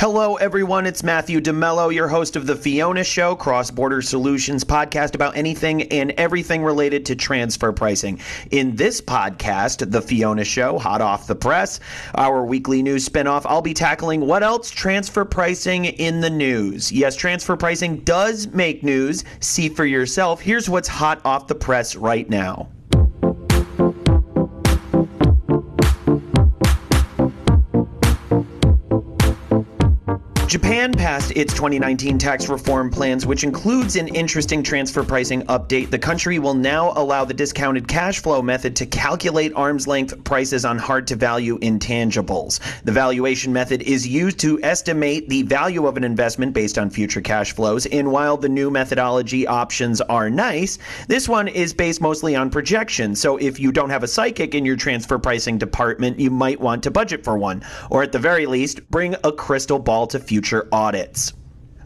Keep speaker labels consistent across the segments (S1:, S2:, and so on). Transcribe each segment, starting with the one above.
S1: Hello, everyone. It's Matthew DeMello, your host of The Fiona Show, cross border solutions podcast about anything and everything related to transfer pricing. In this podcast, The Fiona Show, hot off the press, our weekly news spinoff, I'll be tackling what else transfer pricing in the news. Yes, transfer pricing does make news. See for yourself. Here's what's hot off the press right now. Japan passed its 2019 tax reform plans, which includes an interesting transfer pricing update. The country will now allow the discounted cash flow method to calculate arm's length prices on hard to value intangibles. The valuation method is used to estimate the value of an investment based on future cash flows. And while the new methodology options are nice, this one is based mostly on projections. So if you don't have a psychic in your transfer pricing department, you might want to budget for one. Or at the very least, bring a crystal ball to future future audits.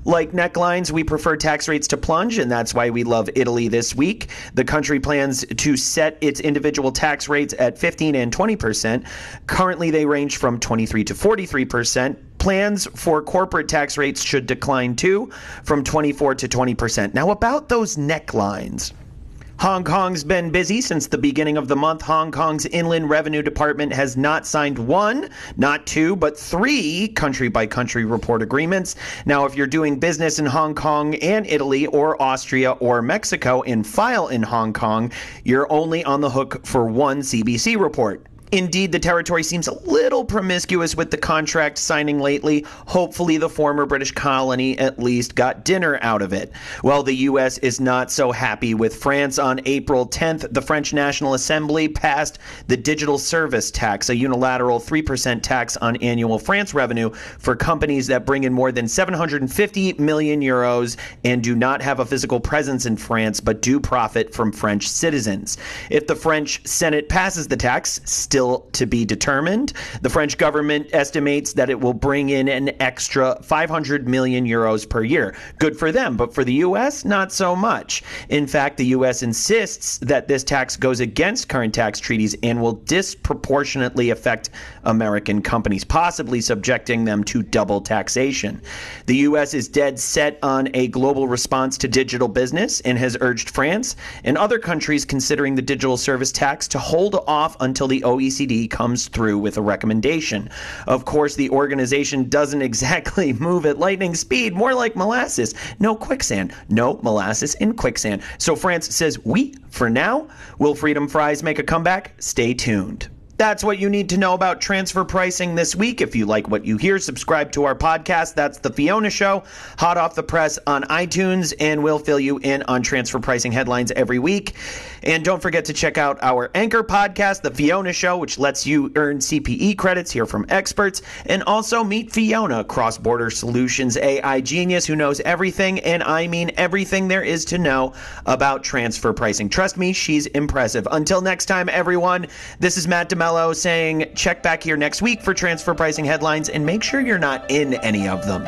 S1: Like necklines, we prefer tax rates to plunge, and that's why we love Italy this week. The country plans to set its individual tax rates at 15 and 20%. Currently, they range from 23 to 43%. Plans for corporate tax rates should decline too, from 24 to 20%. Now, about those necklines. Hong Kong's been busy since the beginning of the month. Hong Kong's Inland Revenue Department has not signed one, not two, but three country by country report agreements. Now, if you're doing business in Hong Kong and Italy or Austria or Mexico and file in Hong Kong, you're only on the hook for one CBC report. Indeed, the territory seems a little promiscuous with the contract signing lately. Hopefully, the former British colony at least got dinner out of it. Well, the U.S. is not so happy with France. On April 10th, the French National Assembly passed the digital service tax, a unilateral 3% tax on annual France revenue for companies that bring in more than 750 million euros and do not have a physical presence in France but do profit from French citizens. If the French Senate passes the tax, still to be determined. The French government estimates that it will bring in an extra 500 million euros per year. Good for them, but for the U.S., not so much. In fact, the U.S. insists that this tax goes against current tax treaties and will disproportionately affect American companies, possibly subjecting them to double taxation. The U.S. is dead set on a global response to digital business and has urged France and other countries considering the digital service tax to hold off until the OECD OECD comes through with a recommendation. Of course, the organization doesn't exactly move at lightning speed, more like molasses. No quicksand, no molasses in quicksand. So France says, we, for now, will Freedom Fries make a comeback? Stay tuned. That's what you need to know about transfer pricing this week. If you like what you hear, subscribe to our podcast. That's The Fiona Show, hot off the press on iTunes, and we'll fill you in on transfer pricing headlines every week. And don't forget to check out our anchor podcast, The Fiona Show, which lets you earn CPE credits, hear from experts, and also meet Fiona, cross border solutions AI genius who knows everything, and I mean everything there is to know about transfer pricing. Trust me, she's impressive. Until next time, everyone, this is Matt DeMello Saying check back here next week for transfer pricing headlines and make sure you're not in any of them.